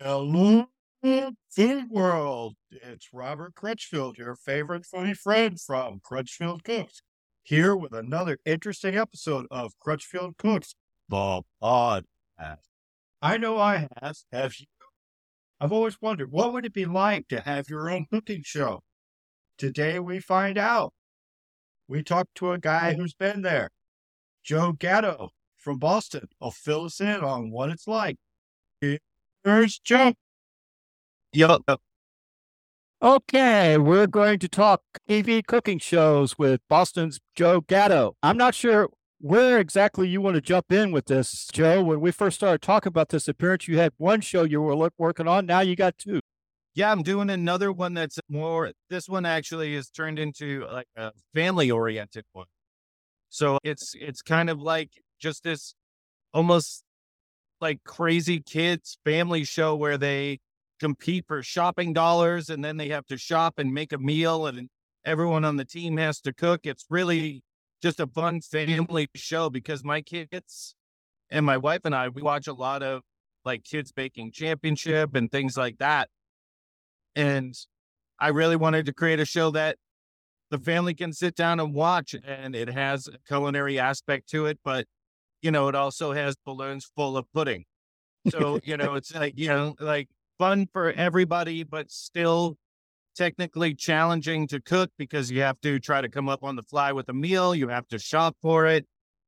Hello, Food World. It's Robert Crutchfield, your favorite funny friend from Crutchfield Cooks, here with another interesting episode of Crutchfield Cooks, the podcast. I know I have. Have you? I've always wondered what would it be like to have your own cooking show. Today we find out. We talked to a guy who's been there, Joe Gatto from Boston. will fill us in on what it's like. Here's Joe. Yo, Okay, we're going to talk TV cooking shows with Boston's Joe Gatto. I'm not sure where exactly you want to jump in with this, Joe. When we first started talking about this appearance, you had one show you were working on. Now you got two. yeah, I'm doing another one that's more. This one actually is turned into like a family oriented one. So it's it's kind of like just this almost like crazy kids family show where they compete for shopping dollars and then they have to shop and make a meal and everyone on the team has to cook. It's really just a fun family show because my kids and my wife and I, we watch a lot of like kids baking championship and things like that. And I really wanted to create a show that the family can sit down and watch and it has a culinary aspect to it, but you know, it also has balloons full of pudding. So, you know, it's like, you know, like fun for everybody, but still technically challenging to cook because you have to try to come up on the fly with a meal. You have to shop for it.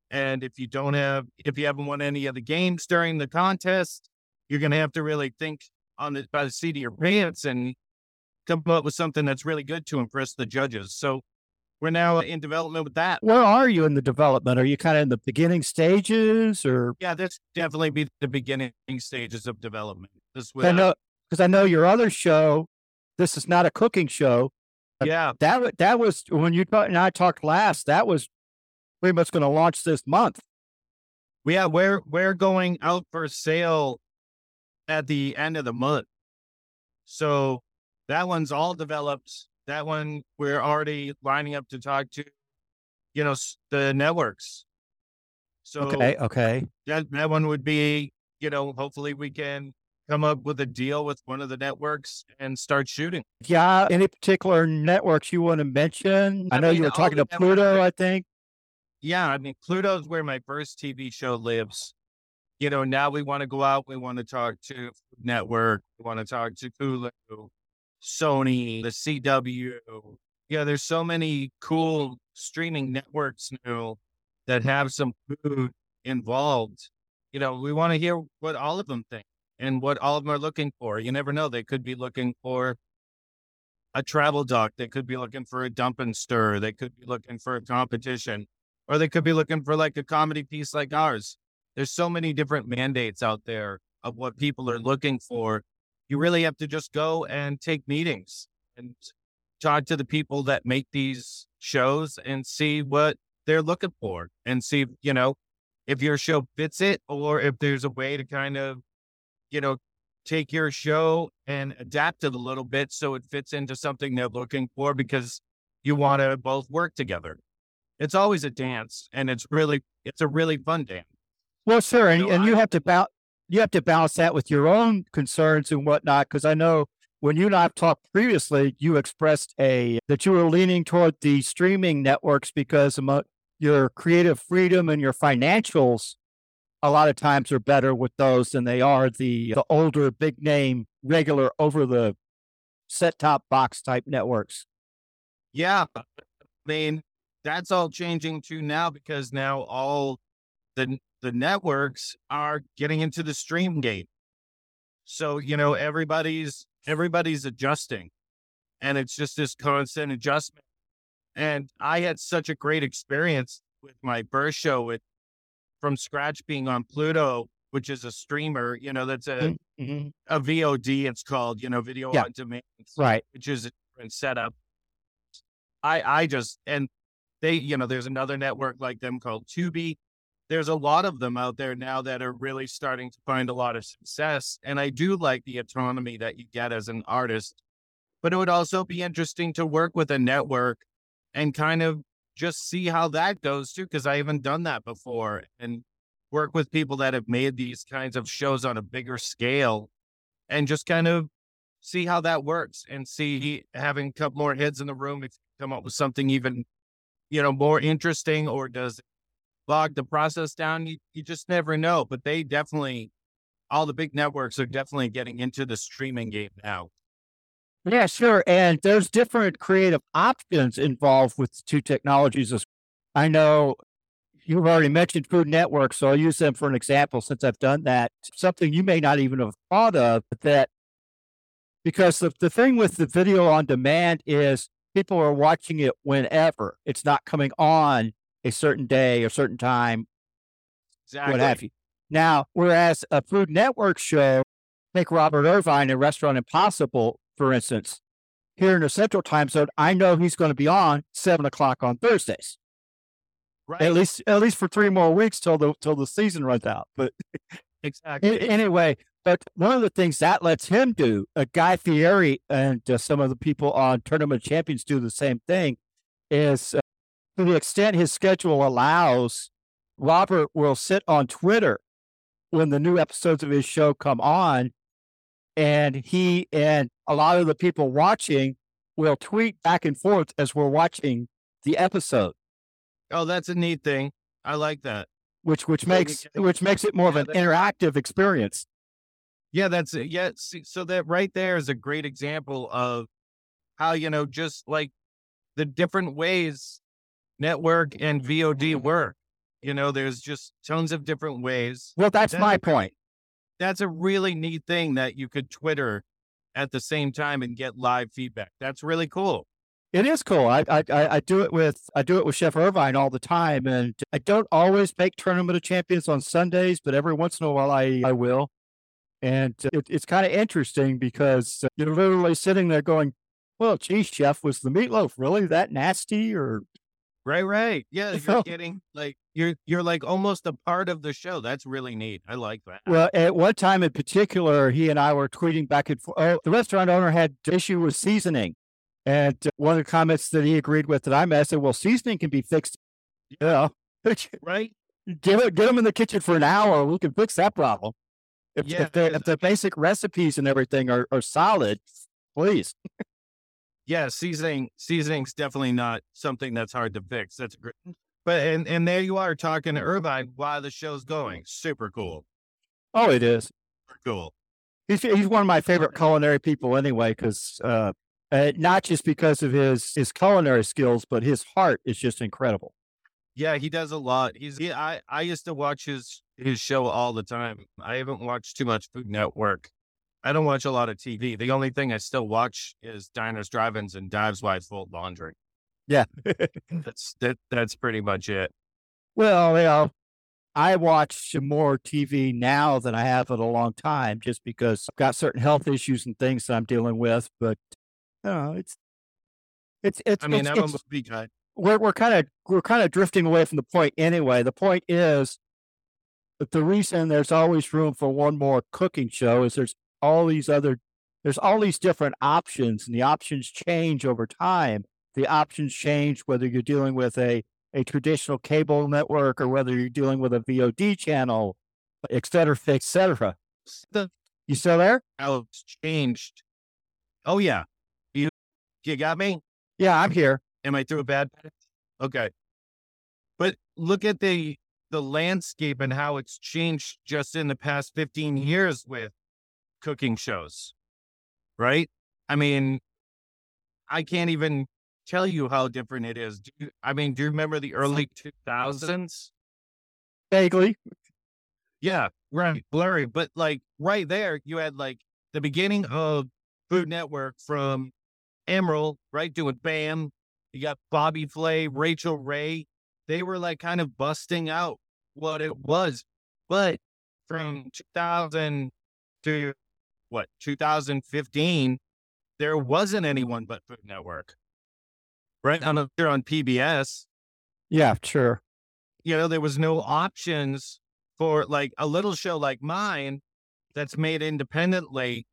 And if you don't have, if you haven't won any of the games during the contest, you're going to have to really think on the, by the seat of your pants and come up with something that's really good to impress the judges. So we're now in development with that. Where are you in the development? Are you kind of in the beginning stages or? Yeah, that's definitely be the beginning stages of development. This I uh know, because I know your other show, this is not a cooking show. yeah, That, that was when you and I talked last, that was pretty much going to launch this month. yeah, we're we're going out for sale at the end of the month. So that one's all developed. That one we're already lining up to talk to, you know, the networks. So Okay. Okay. that that one would be, you know, hopefully we can come up with a deal with one of the networks and start shooting. Yeah. Any particular networks you want to mention? I I know mean, you were talking to Pluto, networks- I think. Yeah, I mean, Pluto's where my first TV show lives. You know, now we want to go out. We want to talk to Network. We want to talk to Hulu, Sony, the CW. Yeah, there's so many cool streaming networks now that have some food involved. You know, we want to hear what all of them think and what all of them are looking for. You never know. They could be looking for a travel doc. They could be looking for a dump and stir. They could be looking for a competition or they could be looking for like a comedy piece like ours. There's so many different mandates out there of what people are looking for. You really have to just go and take meetings and talk to the people that make these shows and see what they're looking for and see, you know, if your show fits it or if there's a way to kind of, you know, take your show and adapt it a little bit so it fits into something they're looking for because you want to both work together. It's always a dance and it's really it's a really fun dance. Well, sure, and, No, and you have to balance you have to balance that with your own concerns and whatnot. Because I know when you and I've talked previously, you expressed a that you were leaning toward the streaming networks because amo- your creative freedom and your financials a lot of times are better with those than they are the the older big name regular over the set top box type networks. yeah i mean that's all changing too now because now all the the networks are getting into the stream game so you know everybody's everybody's adjusting and it's just this constant adjustment and i had such a great experience with my first show with from scratch being on pluto which is a streamer you know that's a Mm-hmm. a VOD, it's called, you know, video Yeah. on demand, Right. which is a different setup. I I just and they, you know, there's another network like them called Tubi. There's a lot of them out there now that are really starting to find a lot of success. And I do like the autonomy that you get as an artist. But it would also be interesting to work with a network and kind of just see how that goes too, because I haven't done that before. And work with people that have made these kinds of shows on a bigger scale and just kind of see how that works and see having a couple more heads in the room if you come up with something even, you know, more interesting or does bog the process down? You, you just never know. But they definitely, all the big networks are definitely getting into the streaming game now. Yeah, sure. And there's different creative options involved with the two technologies. I know you've already mentioned Food Network, so I'll use them for an example since I've done that. Something you may not even have thought of that because the, the thing with the video on demand is people are watching it whenever. It's not coming on a certain day or certain time, Exactly. what have you. Now, whereas a Food Network show, take Robert Irvine and Restaurant Impossible, for instance, here in the Central Time Zone, I know he's going to be on seven o'clock on Thursdays, Right. at least at least for three more weeks till the till the season runs out. But exactly. anyway, but one of the things that lets him do, uh, Guy Fieri and uh, some of the people on Tournament Champions do the same thing, is uh, to the extent his schedule allows, Robert will sit on Twitter when the new episodes of his show come on, and he and a lot of the people watching will tweet back and forth as we're watching the episode, oh, that's a neat thing. I like that. which which So makes can- which makes it more of an that- interactive experience. Yeah, that's it. Yeah. See, so that right there is a great example of how, you know, just like the different ways network and VOD work. You know, there's just tons of different ways. Well, that's That's my a point. That's a really neat thing that you could Twitter at the same time and get live feedback. That's really cool. It is cool. I, I I do it with I do it with Chef Irvine all the time, and I don't always make Tournament of Champions on Sundays, but every once in a while I I will, and it, it's kind of interesting because uh, you're literally sitting there going, "Well, geez, Chef, was the meatloaf really that nasty?" Or Right, right. Yeah, you're So- getting like you're you're like almost a part of the show. That's really neat. I like that. well, at one time in particular, he and I were tweeting back and forth. Oh, the restaurant owner had issue with seasoning, and one of the comments that he agreed with that I made I said, "Well, seasoning can be fixed." Yeah, You know, Right? Get it, get them in the kitchen for an hour. We can fix that problem. If, Yeah, if, the, if the basic recipes and everything are, are solid, please. Yeah, seasoning seasoning's definitely not something that's hard to fix. That's great. But and and there you are talking to Irvine while the show's going. Super cool. Oh, it is. Super cool. He's, he's one of my favorite culinary people anyway, because uh, uh, not just because of his his culinary skills, but his heart is just incredible. Yeah, he does a lot. He's he, I I used to watch his his show all the time. I haven't watched too much Food Network. I don't watch a lot of TV. The only thing I still watch is Diners, Drive-ins, and Dives Wife Fold Laundry. Yeah. That's that. That's pretty much it. well, you know, I watch more TV now than I have in a long time, just because I've got certain health issues and things that I'm dealing with. But you know, it's it's it's. I mean, it's, I'm a movie guy. we're we're kind of we're kind of drifting away from the point anyway. The point is that the reason there's always room for one more cooking show is there's all these other there's all these different options and the options change over time. The options change whether you're dealing with a a traditional cable network or whether you're dealing with a VOD channel, et cetera, et cetera. The You still there? how it's changed. Oh yeah, you you got me. Yeah, I'm here. Am I through a bad? Okay. But look at the the landscape and how it's changed just in the past 15 years with cooking shows. Right? I mean, I can't even tell you how different it is. Do you, I mean, do you remember the early 2000s? Vaguely. Yeah, right. Blurry, but like right there, you had like the beginning of Food Network from Emeril, right? Doing BAM. You got Bobby Flay, Rachael Ray. They were like kind of busting out what it was. But from 2000 to what, 2015, there wasn't anyone but Food Network. Right? On, a, on PBS Yeah, sure. you know, there was no options for like a little show like mine that's made independently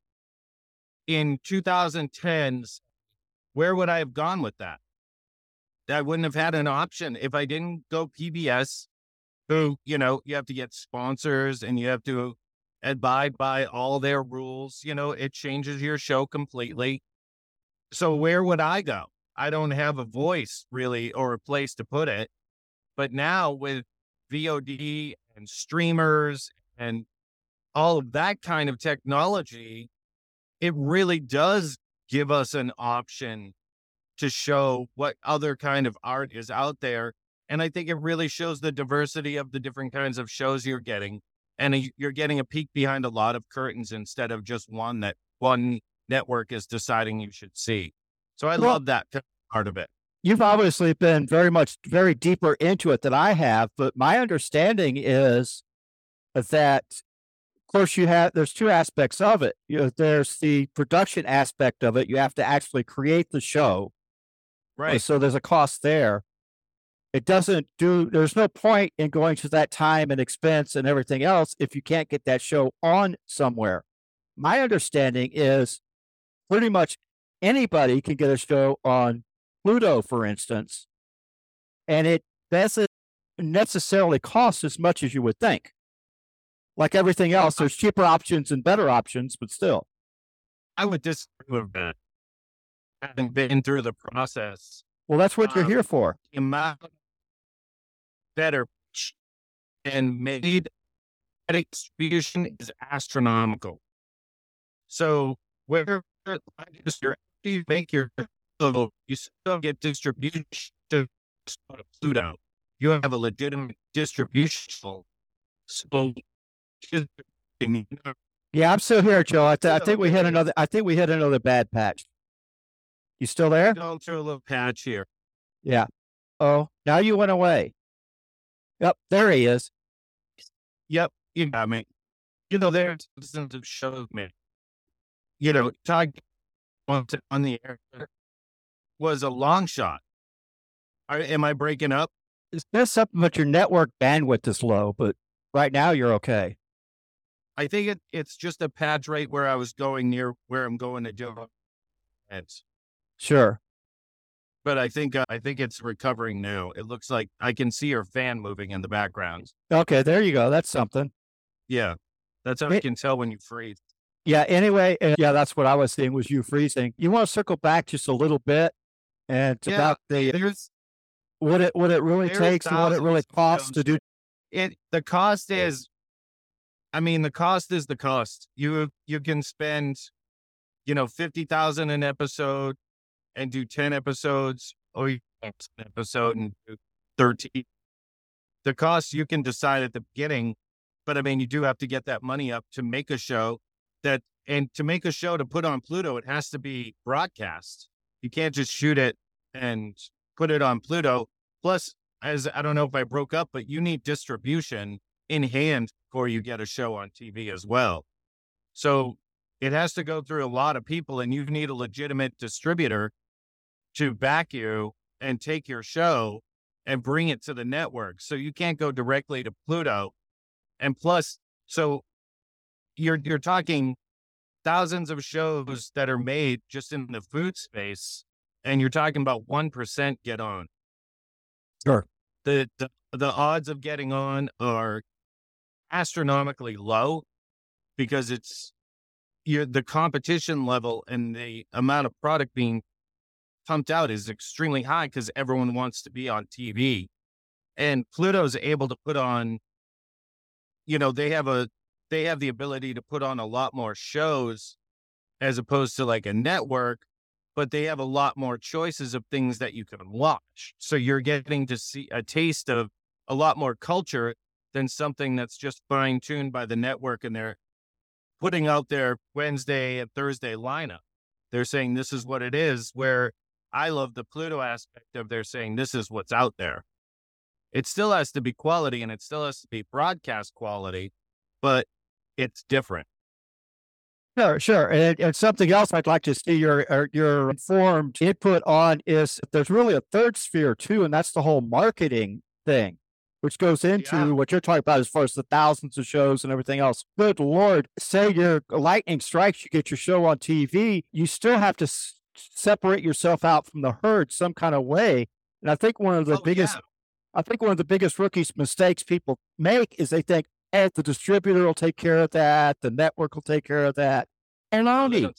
in 2010s. Where would I have gone with that? I wouldn't have had an option if I didn't go PBS, who, you know, you have to get sponsors and you have to abide by all their rules, you know, it changes your show completely. So where would I go? I don't have a voice really or a place to put it. But now with VOD and streamers and all of that kind of technology, it really does give us an option to show what other kind of art is out there. And I think it really shows the diversity of the different kinds of shows you're getting. And you're getting a peek behind a lot of curtains instead of just one that one network is deciding you should see. So I well, love that part of it. You've obviously been very much, very deeper into it than I have. But my understanding is that of course, you have there's two aspects of it. You know, there's the production aspect of it. You have to actually create the show, uh, right? So there's a cost there. It doesn't do. There's no point in going to that time and expense and everything else if you can't get that show on somewhere. My understanding is pretty much anybody can get a show on Pluto, for instance, and it doesn't necessarily cost as much as you would think like everything else, there's cheaper options and better options, but still. I would disagree with that. Having been through the process. Well, that's what um, you're here for. The amount better and made that distribution is astronomical. So where you make your you still get distribution to Pluto. You have a legitimate distribution. So yeah, I'm still here, Joe. I, th- I think we hit another. I think we hit another bad patch. You still there? Going through a little patch here. Yeah. Oh, now you went away. Yep, there he is. Yep, you got me. You know, there's some shows me. You know, talk on the air was a long shot. Are, am I breaking up? It's There's something, but your network bandwidth is low. But right now, you're okay. I think it, it's just a patch right where I was going near where I'm going to do it. Sure. But I think uh, I think it's recovering now. It looks like I can see your fan moving in the background. Okay, there you go. That's something. Yeah, that's how it, I can tell when you freeze. Yeah. Anyway, uh, yeah, that's what I was seeing was you freezing. You want to circle back just a little bit, and yeah, about the there's what it what it really takes and what it really costs to do. It the cost is I mean, the cost is the cost. You you can spend, you know, fifty thousand an episode and do ten episodes, or you can an episode mm-hmm. and do thirteen. The cost you can decide at the beginning, but I mean, you do have to get that money up to make a show that, and to make a show to put on Pluto, it has to be broadcast. You can't just shoot it and put it on Pluto. Plus, as I don't know if I broke up, but you need distribution in hand before you get a show on TV as well. So it has to go through a lot of people, and you need a legitimate distributor to back you and take your show and bring it to the network. So you can't go directly to Pluto. And plus, so you're you're talking thousands of shows that are made just in the food space, and you're talking about one percent get on. Sure. The, the the odds of getting on are astronomically low because it's you're, the competition level and the amount of product being pumped out is extremely high because everyone wants to be on TV. And Pluto's able to put on, you know, they have a they have the ability to put on a lot more shows as opposed to like a network, but they have a lot more choices of things that you can watch. So you're getting to see a taste of a lot more culture than something that's just fine tuned by the network and they're putting out their Wednesday and Thursday lineup. They're saying this is what it is, where I love the Pluto aspect of they're saying this is what's out there. It still has to be quality and it still has to be broadcast quality, but it's different. Sure, sure. And, and, something else I'd like to see your uh, your informed input on is there's really a third sphere too, and that's the whole marketing thing which goes into yeah. what you're talking about as far as the thousands of shows and everything else. Good Lord, say your lightning strikes, you get your show on TV, you still have to separate yourself out from the herd some kind of way. And I think one of the oh, biggest, yeah. I think one of the biggest rookies mistakes people make is they think hey, the distributor will take care of that, the network will take care of that. And I don't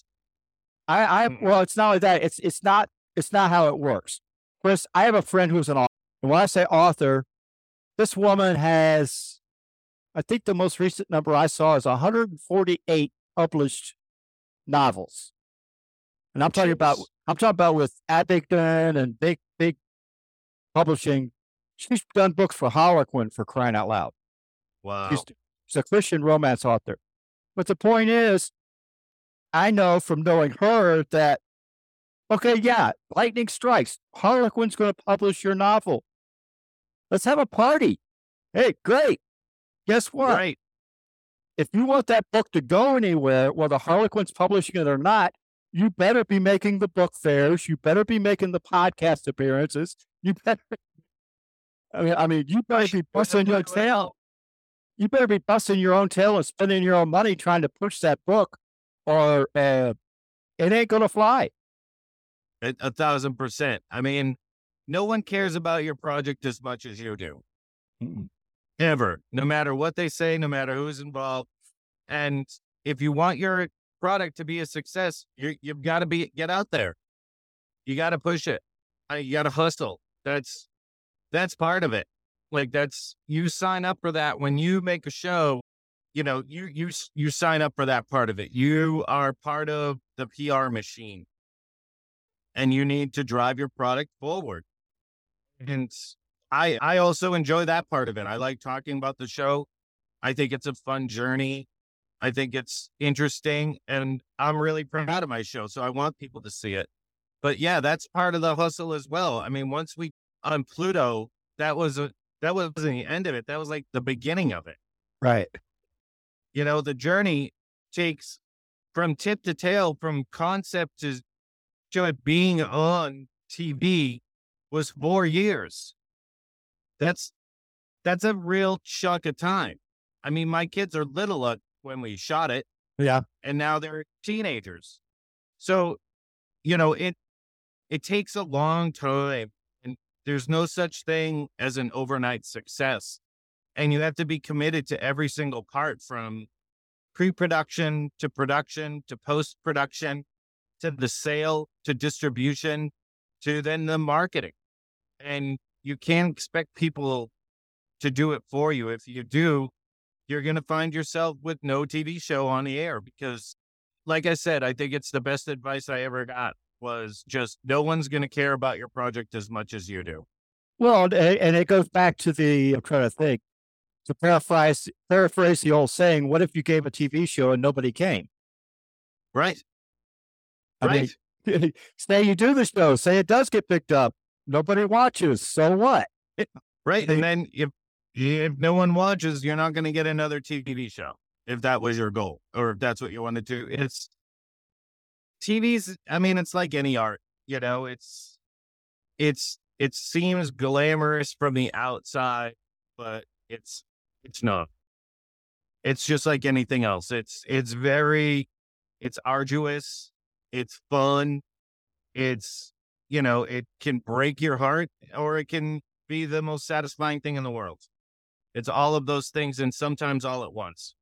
I, I Mm-mm. well, it's not only that. It's it's not it's not how it works. Chris, I have a friend who's an author. And when I say author, this woman has, I think the most recent number I saw is 148 published novels. And I'm talking about. I'm talking about with Abingdon and big big publishing. She's done books for Harlequin for crying out loud. Wow. She's, she's a Christian romance author. But the point is, I know from knowing her that, okay, yeah, lightning strikes. Harlequin's going to publish your novel. Let's have a party. Hey, great. Guess what? Right. If you want that book to go anywhere, whether Harlequin's publishing it or not, you better be making the book fairs. You better be making the podcast appearances. You better. I mean, I mean, you better be busting your tail. You better be busting your own tail and spending your own money trying to push that book, or uh, it ain't gonna fly. A, a thousand percent. I mean, no one cares about your project as much as you do. Ever. No matter what they say, no matter who's involved. And if you want your product to be a success, you you've got to be get out there. You got to push it. Uh, You got to hustle. That's that's part of it. Like that's you sign up for that when you make a show. You know, you you you sign up for that part of it. You are part of the PR machine, and you need to drive your product forward. And I I also enjoy that part of it. I like talking about the show. I think it's a fun journey. I think it's interesting and I'm really proud of my show. So I want people to see it. But yeah, that's part of the hustle as well. I mean, once we on Pluto, that was a that wasn't the end of it. That was like the beginning of it. Right. You know, the journey takes from tip to tail, from concept to to being on TV was four years. That's that's a real chunk of time. I mean, my kids are little uh, when we shot it, Yeah. and now they're teenagers. So, you know, it it takes a long time, and there's no such thing as an overnight success. And you have to be committed to every single part from pre-production to production to post-production to the sale to distribution to then the marketing. And you can't expect people to do it for you. If you do, you're going to find yourself with no TV show on the air because like I said, I think it's the best advice I ever got was just no one's going to care about your project as much as you do. Well, and, it goes back to the I'm trying to think. To paraphrase paraphrase the old saying, what if you gave a TV show and nobody came? Right. I right. mean, say you do the show, say it does get picked up, nobody watches. So what? right. And then if if no one watches, you're not going to get another TV show. If that was your goal or if that's what you want to it's TV's. I mean, it's like any art, you know, it's, it's, it seems glamorous from the outside, but it's, it's not. It's just like anything else. It's, it's very, it's arduous. It's fun. It's, you know, it can break your heart or it can be the most satisfying thing in the world. It's all of those things and sometimes all at once.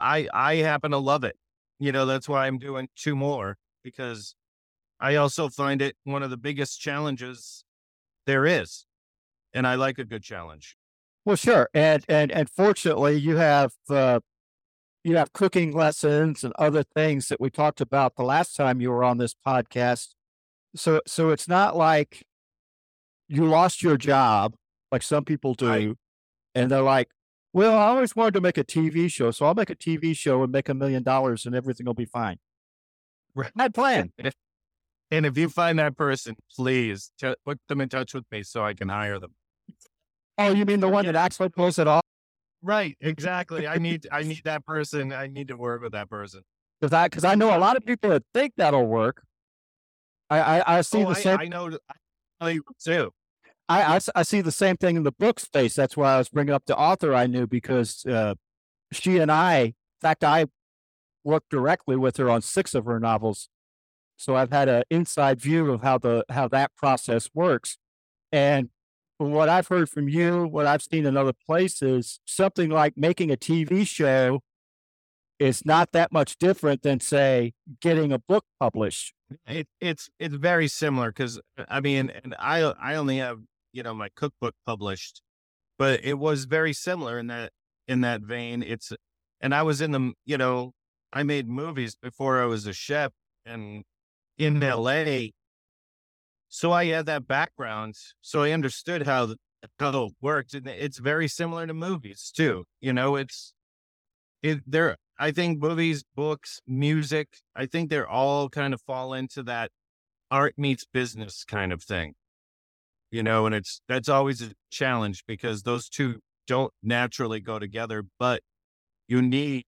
I I happen to love it. You know, that's why I'm doing two more because I also find it one of the biggest challenges there is. And I like a good challenge. Well, sure, and and and fortunately, you have uh, you have cooking lessons and other things that we talked about the last time you were on this podcast. So so it's not like you lost your job like some people do, Right. And they're like, "Well, I always wanted to make a TV show, so I'll make a TV show and make a million dollars, and everything will be fine." Right. Bad plan. And if you find that person, please t- put them in touch with me so I can hire them. Oh, you mean the one that actually pulls it off? Right, exactly. I need I need that person. I need to work with that person. Because I because I know a lot of people that think that'll work. I I, I see Oh, the I, same. I know I too. I, I I see the same thing in the book space. That's why I was bringing up the author I knew because uh, she and I, in fact, I worked directly with her on six of her novels, so I've had an inside view of how the how that process works. And from what I've heard from you, what I've seen in other places, something like making a TV show is not that much different than, say, getting a book published. It, it's it's very similar because I mean, and I I only have you know my cookbook published, but it was very similar in that in that vein. It's and I was in the you know I made movies before I was a chef and in L.A. So I had that background, so I understood how the, how it worked, and it's very similar to movies too. You know, it's it there. I think movies, books, music, I think they're all kind of fall into that art meets business kind of thing. You know, and it's that's always a challenge because those two don't naturally go together, but you need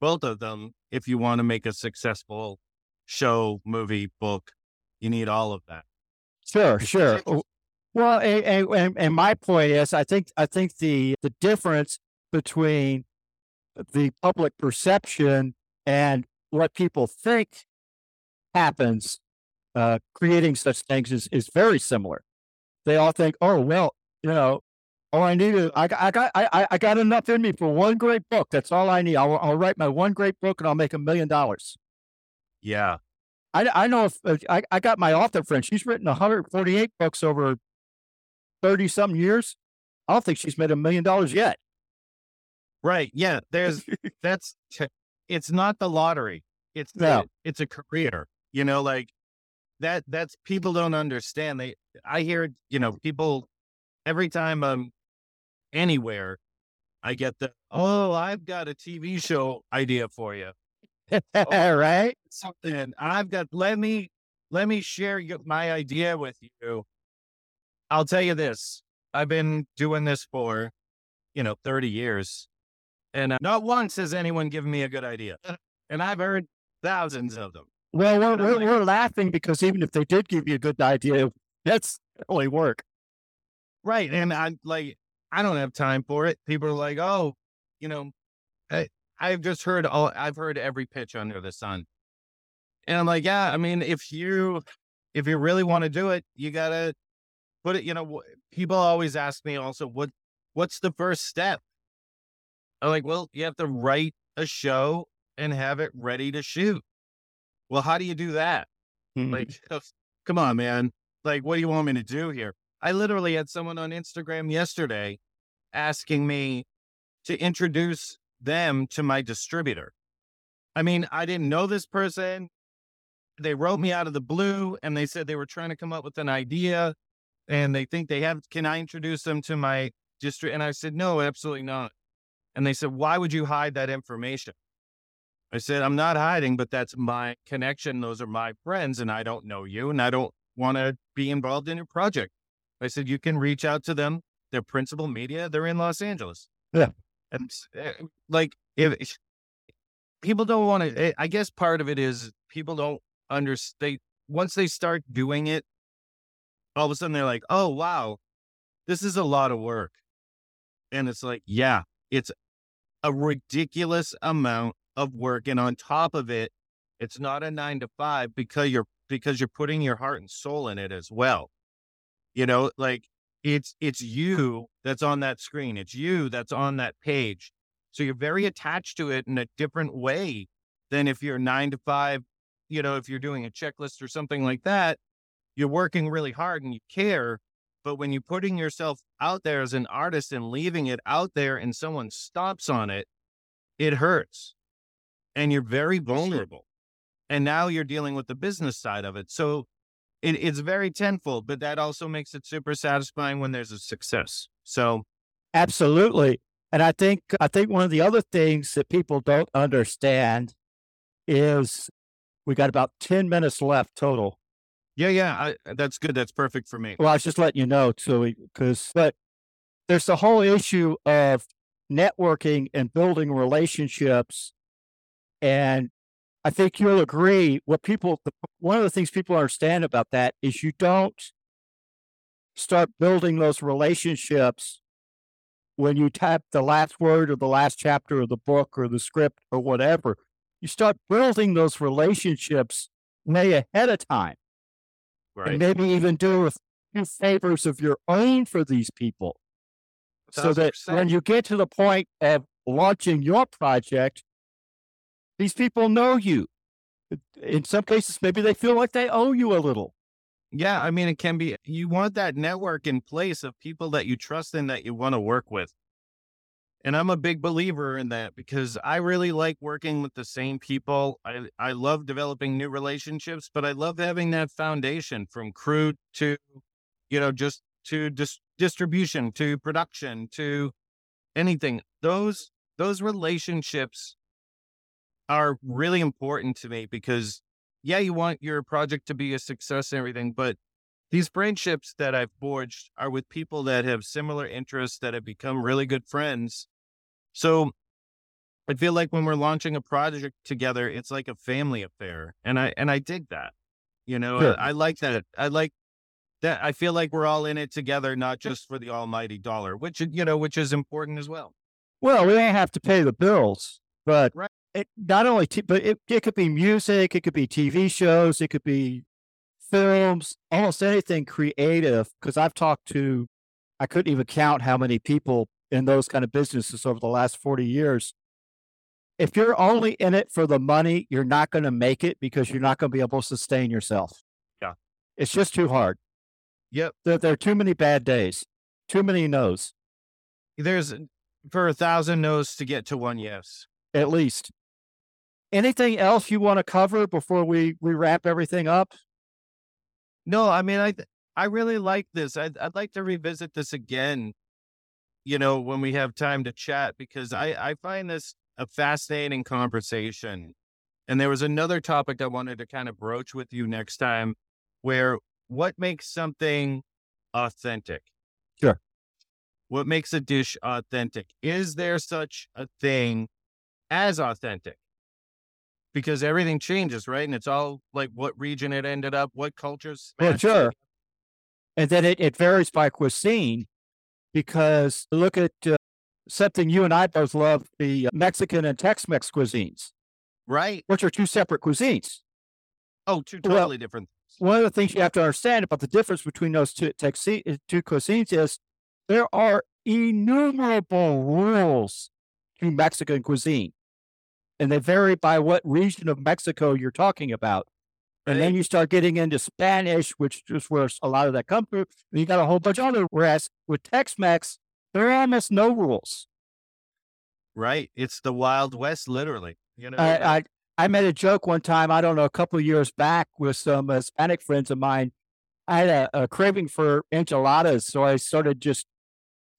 both of them if you want to make a successful show, movie, book. You need all of that. Sure, sure. Well, and, and, and my point is, I think I think the the difference between the public perception and what people think happens uh, creating such things is, is very similar. They all think, oh well, you know, all I need is I, I got I, I got enough in me for one great book. That's all I need. I'll, I'll write my one great book and I'll make a million dollars. Yeah, I, I know if I, I got my author friend, she's written 148 books over 30 something years. I don't think she's made a million dollars yet. Right. Yeah. There's that's it's not the lottery. It's No. it's a career. You know, like that that's people don't understand. They I hear, you know, people every time I'm anywhere, I get the oh, I've got a TV show idea for you. right? Something I've got let me let me share your, my idea with you. I'll tell you this. I've been doing this for, you know, 30 years. And uh, not once has anyone given me a good idea. And I've heard thousands of them. Well, we're, we're, we're laughing because even if they did give you a good idea, that's only work. Right. And I'm like, I don't have time for it. People are like, oh, you know, I, I've just heard all, I've heard every pitch under the sun. And I'm like, yeah, I mean, if you, if you really want to do it, you got to put it, you know, people always ask me also, what, what's the first step? I'm like, well, you have to write a show and have it ready to shoot. Well, how do you do that? Mm-hmm. Like, come on, man. Like, what do you want me to do here? I literally had someone on Instagram yesterday asking me to introduce them to my distributor. I mean, I didn't know this person. They wrote me out of the blue and they said they were trying to come up with an idea and they think they have, can I introduce them to my district? And I said, no, absolutely not. And they said, why would you hide that information? I said, I'm not hiding, but that's my connection. Those are my friends, and I don't know you, and I don't want to be involved in your project. I said, you can reach out to them. Their principal media, they're in Los Angeles. Yeah. And eh, like, if people don't want to, I guess part of it is people don't understand. Once they start doing it, all of a sudden they're like, oh, wow, this is a lot of work. And it's like, yeah, it's a ridiculous amount of work. And on top of it, it's not a nine to five because you're because you're putting your heart and soul in it as well. You know, like it's it's you that's on that screen. It's you that's on that page. So you're very attached to it in a different way than if you're nine to five, you know, if you're doing a checklist or something like that, you're working really hard and you care. But when you're putting yourself out there as an artist and leaving it out there and someone stops on it, it hurts. And you're very vulnerable. And now you're dealing with the business side of it. So it, it's very tenfold, but that also makes it super satisfying when there's a success. So Absolutely. And I think I think one of the other things that people don't understand is we got about 10 minutes left total. yeah, yeah, I, that's good. That's perfect for me. Well, I was just letting you know too, because but there's the whole issue of networking and building relationships. And I think you'll agree what people the, one of the things people understand about that is you don't start building those relationships when you type the last word or the last chapter of the book or the script or whatever. You start building those relationships way ahead of time Right. and maybe even do with do favors of your own for these people. So that when you get to the point of launching your project, these people know you. In some cases, maybe they feel like they owe you a little. Yeah, I mean, it can be, you want that network in place of people that you trust and that you want to work with. And I'm a big believer in that because I really like working with the same people. I, I love developing new relationships, but I love having that foundation from crew to, you know, just to dis- distribution to production to anything. Those, those relationships are really important to me because yeah, you want your project to be a success and everything, but these friendships that I've forged are with people that have similar interests that have become really good friends. So I feel like when we're launching a project together, it's like a family affair. And I and I dig that. You know, Sure. I, I like that. I like that I feel like we're all in it together, not just for the almighty dollar, which you know, which is important as well. Well, we may have to pay the bills, but Right. It not only, t- but it, it could be music, it could be TV shows, it could be films, almost anything creative. Because I've talked to, I couldn't even count how many people in those kind of businesses over the last 40 years. If you're only in it for the money, you're not going to make it because you're not going to be able to sustain yourself. Yeah. It's just too hard. Yep. There, there are too many bad days, too many no's, There's for a thousand no's to get to one yes. at least. Anything else you want to cover before we, we wrap everything up? No, I mean, I I really like this. I'd I'd like to revisit this again. You know, when we have time to chat, because I I find this a fascinating conversation. And there was another topic I wanted to kind of broach with you next time, where what makes something authentic? Sure. What makes a dish authentic? Is there such a thing as authentic? Because everything changes, right? And it's all like what region it ended up, what cultures. Well, sure. And then it, it varies by cuisine because look at uh, something you and I both love the uh, Mexican and Tex Mex cuisines, Right. which are two separate cuisines. Oh, two Well- totally different. One of the things you have to understand about the difference between those two, texi- uh, two cuisines is there are innumerable rules to Mexican cuisine. And they vary by what region of Mexico you're talking about. And then you start getting into Spanish, which is where a lot of that comes from. And you got a whole bunch of other. Whereas with Tex Mex, there are almost no rules. Right. It's the Wild West, literally. You know, I, I I made a joke one time. I don't know, a couple of years back with some Hispanic friends of mine. I had a, a craving for enchiladas, so I started just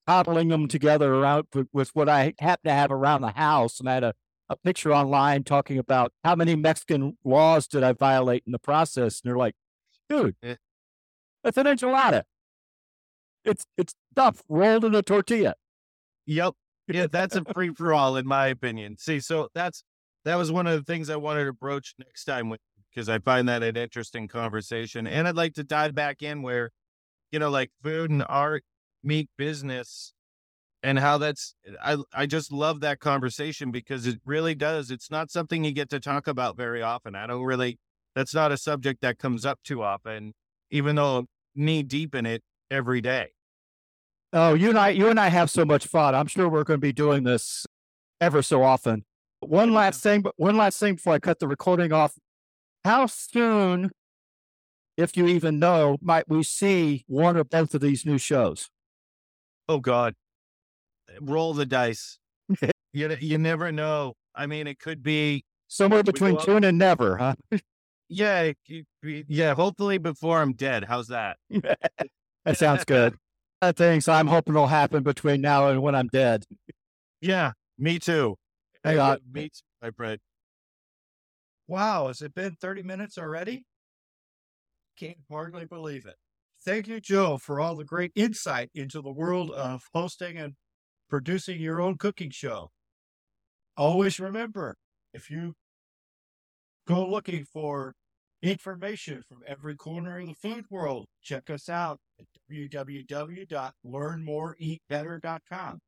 cobbling them together around with, with what I happened to have around the house, and I had a, a picture online talking about how many Mexican laws did I violate in the process. And they're like, "Dude, Eh. that's an enchilada. It's it's stuff rolled in a tortilla." Yep. Yeah, that's a free for all, in my opinion. See, so that's that was one of the things I wanted to broach next time with because I find that an interesting conversation. And I'd like to dive back in where, you know, like food and art meet business and how that's I I just love that conversation because it really does. It's not something you get to talk about very often. I don't really that's not a subject that comes up too often, even though I'm knee deep in it every day. Oh, you and I, you and I have so much fun. I'm sure we're going to be doing this ever so often. One last thing, but one last thing before I cut the recording off. How soon, if you even know, might we see one or both of these new shows? Oh God, roll the dice. you you never know. I mean, it could be Somewhere between up- soon and never, huh? yeah, it could be- yeah. Hopefully before I'm dead. How's that? that sounds good. Uh, things I'm hoping it'll happen between now and when I'm dead. Yeah, me too. Hang on. me too, my friend. Wow, has it been 30 minutes already? Can't hardly believe it. Thank you, Joe, for all the great insight into the world of hosting and producing your own cooking show. Always remember if you go looking for information from every corner of the food world, check us out at www.learnmoreeatbetter.com.